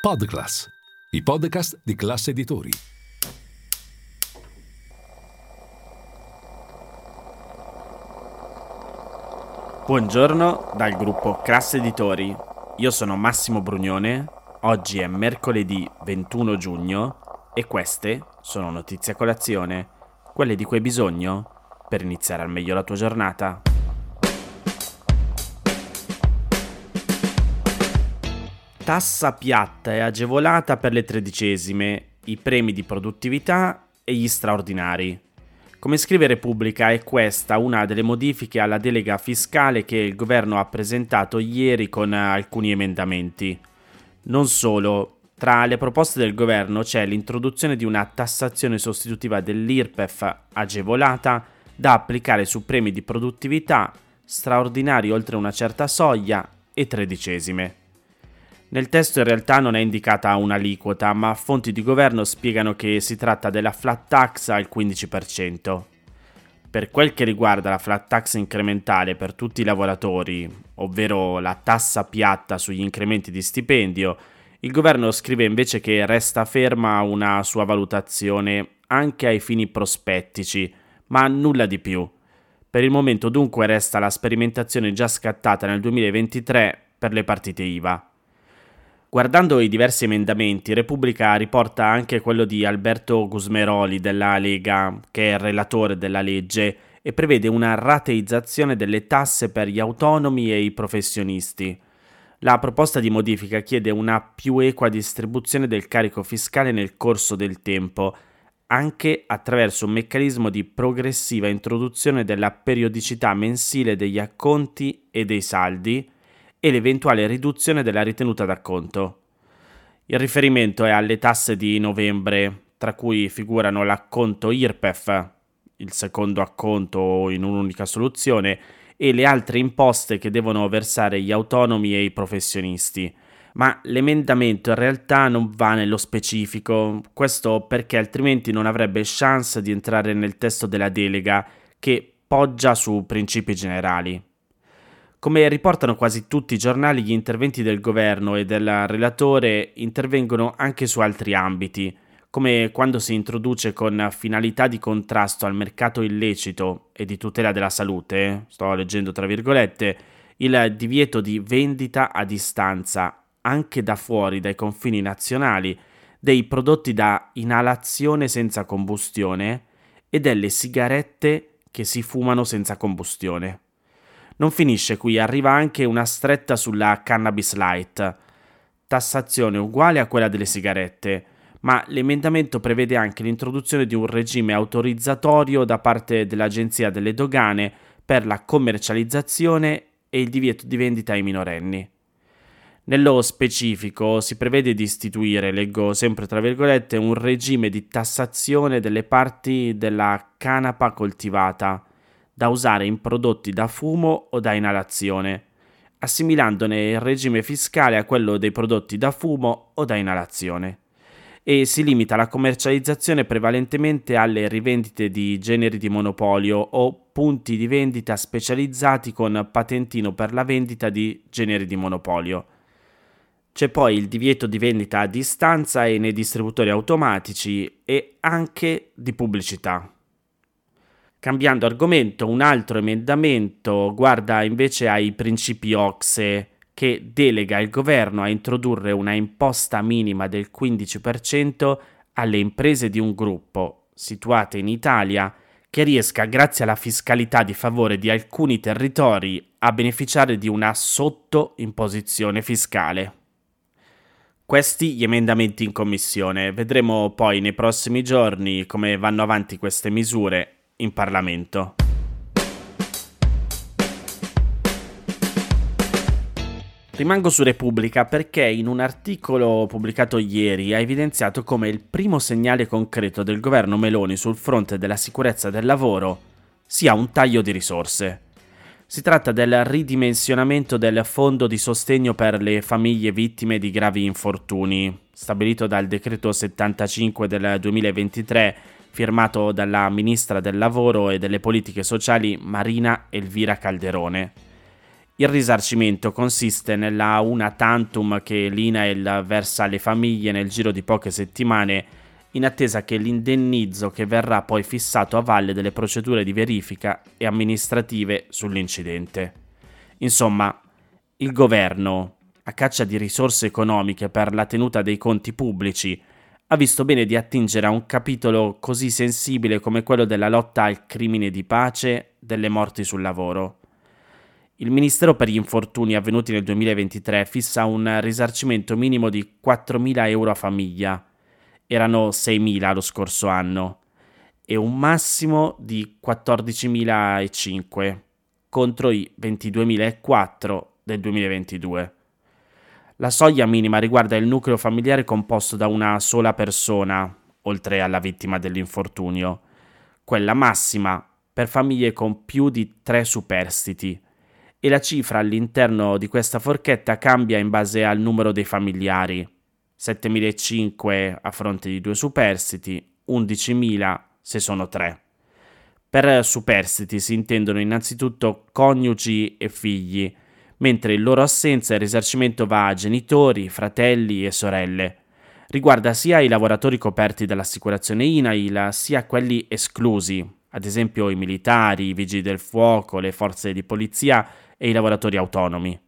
Podclass, i podcast di classe editori. Buongiorno dal gruppo Classe Editori. Io sono Massimo Brugnone. Oggi è mercoledì 21 giugno e queste sono notizie a colazione, quelle di cui hai bisogno per iniziare al meglio la tua giornata. Tassa piatta e agevolata per le tredicesime, i premi di produttività e gli straordinari. Come scrive Repubblica è questa una delle modifiche alla delega fiscale che il governo ha presentato ieri con alcuni emendamenti. Non solo, tra le proposte del governo c'è l'introduzione di una tassazione sostitutiva dell'IRPEF agevolata da applicare su premi di produttività, straordinari oltre una certa soglia e tredicesime. Nel testo in realtà non è indicata un'aliquota, ma fonti di governo spiegano che si tratta della flat tax al 15%. Per quel che riguarda la flat tax incrementale per tutti i lavoratori, ovvero la tassa piatta sugli incrementi di stipendio, il governo scrive invece che resta ferma una sua valutazione anche ai fini prospettici, ma nulla di più. Per il momento dunque resta la sperimentazione già scattata nel 2023 per le partite IVA. Guardando i diversi emendamenti, Repubblica riporta anche quello di Alberto Gusmeroli della Lega, che è il relatore della legge, e prevede una rateizzazione delle tasse per gli autonomi e i professionisti. La proposta di modifica chiede una più equa distribuzione del carico fiscale nel corso del tempo, anche attraverso un meccanismo di progressiva introduzione della periodicità mensile degli acconti e dei saldi, e l'eventuale riduzione della ritenuta d'acconto. Il riferimento è alle tasse di novembre, tra cui figurano l'acconto IRPEF, il secondo acconto in un'unica soluzione, e le altre imposte che devono versare gli autonomi e i professionisti. Ma l'emendamento in realtà non va nello specifico, questo perché altrimenti non avrebbe chance di entrare nel testo della delega, che poggia su principi generali. Come riportano quasi tutti i giornali, gli interventi del governo e del relatore intervengono anche su altri ambiti, come quando si introduce con finalità di contrasto al mercato illecito e di tutela della salute, sto leggendo tra virgolette, il divieto di vendita a distanza, anche da fuori dai confini nazionali, dei prodotti da inalazione senza combustione e delle sigarette che si fumano senza combustione. Non finisce qui, arriva anche una stretta sulla cannabis light, tassazione uguale a quella delle sigarette, ma l'emendamento prevede anche l'introduzione di un regime autorizzatorio da parte dell'Agenzia delle Dogane per la commercializzazione e il divieto di vendita ai minorenni. Nello specifico si prevede di istituire, leggo sempre tra virgolette, un regime di tassazione delle parti della canapa coltivata, da usare in prodotti da fumo o da inalazione, assimilandone il regime fiscale a quello dei prodotti da fumo o da inalazione e si limita la commercializzazione prevalentemente alle rivendite di generi di monopolio o punti di vendita specializzati con patentino per la vendita di generi di monopolio. C'è poi il divieto di vendita a distanza e nei distributori automatici e anche di pubblicità. Cambiando argomento, un altro emendamento guarda invece ai principi OXE che delega il governo a introdurre una imposta minima del 15% alle imprese di un gruppo situate in Italia che riesca, grazie alla fiscalità di favore di alcuni territori, a beneficiare di una sottoimposizione fiscale. Questi gli emendamenti in commissione. Vedremo poi nei prossimi giorni come vanno avanti queste misure in Parlamento. Rimango su Repubblica perché in un articolo pubblicato ieri ha evidenziato come il primo segnale concreto del governo Meloni sul fronte della sicurezza del lavoro sia un taglio di risorse. Si tratta del ridimensionamento del fondo di sostegno per le famiglie vittime di gravi infortuni, stabilito dal decreto 75 del 2023 firmato dalla ministra del lavoro e delle politiche sociali Marina Elvira Calderone. Il risarcimento consiste nella una tantum che l'INAIL versa alle famiglie nel giro di poche settimane in attesa che l'indennizzo che verrà poi fissato a valle delle procedure di verifica e amministrative sull'incidente. Insomma, il governo, a caccia di risorse economiche per la tenuta dei conti pubblici, ha visto bene di attingere a un capitolo così sensibile come quello della lotta al crimine di pace delle morti sul lavoro. Il Ministero per gli infortuni avvenuti nel 2023 fissa un risarcimento minimo di 4.000 euro a famiglia, erano 6.000 lo scorso anno, e un massimo di 14.005 contro i 22.004 del 2022. La soglia minima riguarda il nucleo familiare composto da una sola persona, oltre alla vittima dell'infortunio, quella massima per famiglie con più di tre superstiti e la cifra all'interno di questa forchetta cambia in base al numero dei familiari. 7.500 a fronte di due superstiti, 11.000 se sono tre. Per superstiti si intendono innanzitutto coniugi e figli, mentre in loro assenza il risarcimento va a genitori, fratelli e sorelle. Riguarda sia i lavoratori coperti dall'assicurazione INAIL sia quelli esclusi, ad esempio i militari, i vigili del fuoco, le forze di polizia e i lavoratori autonomi.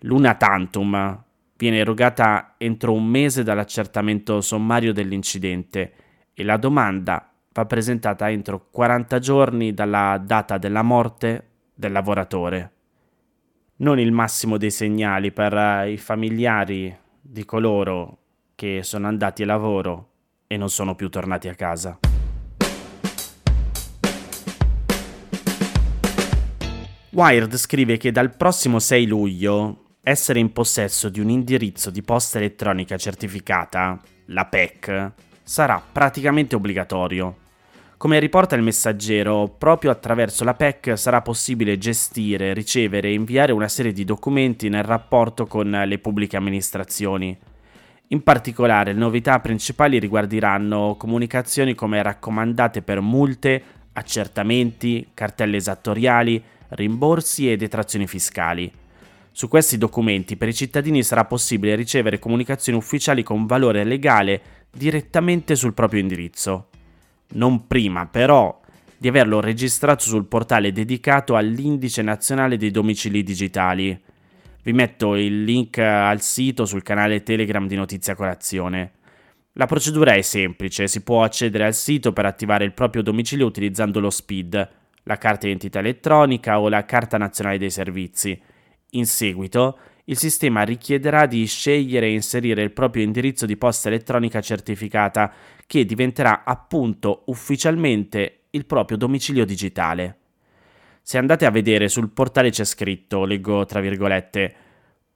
L'una tantum viene erogata entro un mese dall'accertamento sommario dell'incidente e la domanda va presentata entro 40 giorni dalla data della morte del lavoratore. Non il massimo dei segnali per i familiari di coloro che sono andati a lavoro e non sono più tornati a casa. Wired scrive che dal prossimo 6 luglio essere in possesso di un indirizzo di posta elettronica certificata, la PEC, sarà praticamente obbligatorio. Come riporta il messaggero, proprio attraverso la PEC sarà possibile gestire, ricevere e inviare una serie di documenti nel rapporto con le pubbliche amministrazioni. In particolare, le novità principali riguarderanno comunicazioni come raccomandate per multe, accertamenti, cartelle esattoriali, rimborsi e detrazioni fiscali. Su questi documenti per i cittadini sarà possibile ricevere comunicazioni ufficiali con valore legale direttamente sul proprio indirizzo. Non prima però di averlo registrato sul portale dedicato all'Indice Nazionale dei Domicili Digitali. Vi metto il link al sito sul canale Telegram di Notizia Colazione. La procedura è semplice, si può accedere al sito per attivare il proprio domicilio utilizzando lo SPID, la carta identità elettronica o la carta nazionale dei servizi. In seguito, il sistema richiederà di scegliere e inserire il proprio indirizzo di posta elettronica certificata, che diventerà appunto ufficialmente il proprio domicilio digitale. Se andate a vedere sul portale c'è scritto, leggo tra virgolette,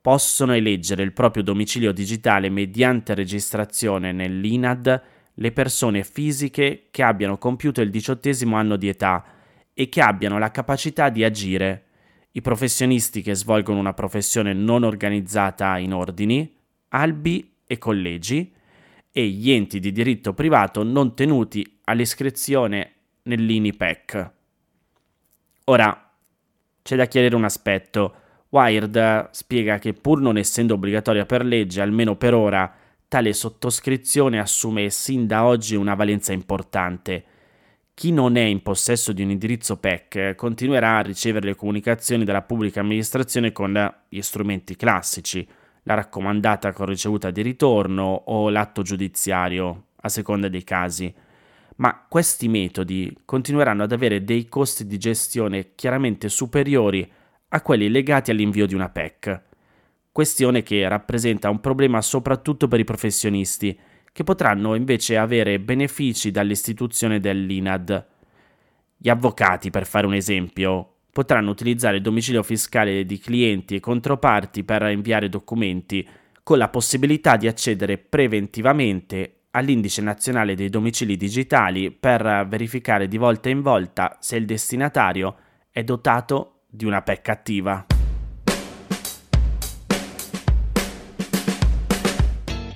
possono eleggere il proprio domicilio digitale mediante registrazione nell'INAD le persone fisiche che abbiano compiuto il diciottesimo anno di età e che abbiano la capacità di agire, i professionisti che svolgono una professione non organizzata in ordini, albi e collegi, e gli enti di diritto privato non tenuti all'iscrizione nell'INIPEC. Ora, c'è da chiarire un aspetto. Wired spiega che pur non essendo obbligatoria per legge, almeno per ora, tale sottoscrizione assume sin da oggi una valenza importante chi non è in possesso di un indirizzo PEC continuerà a ricevere le comunicazioni dalla pubblica amministrazione con gli strumenti classici, la raccomandata con ricevuta di ritorno o l'atto giudiziario, a seconda dei casi. Ma questi metodi continueranno ad avere dei costi di gestione chiaramente superiori a quelli legati all'invio di una PEC. Questione che rappresenta un problema soprattutto per i professionisti, che potranno invece avere benefici dall'istituzione dell'INAD. Gli avvocati, per fare un esempio, potranno utilizzare il domicilio fiscale di clienti e controparti per inviare documenti, con la possibilità di accedere preventivamente all'indice nazionale dei domicili digitali per verificare di volta in volta se il destinatario è dotato di una PEC attiva.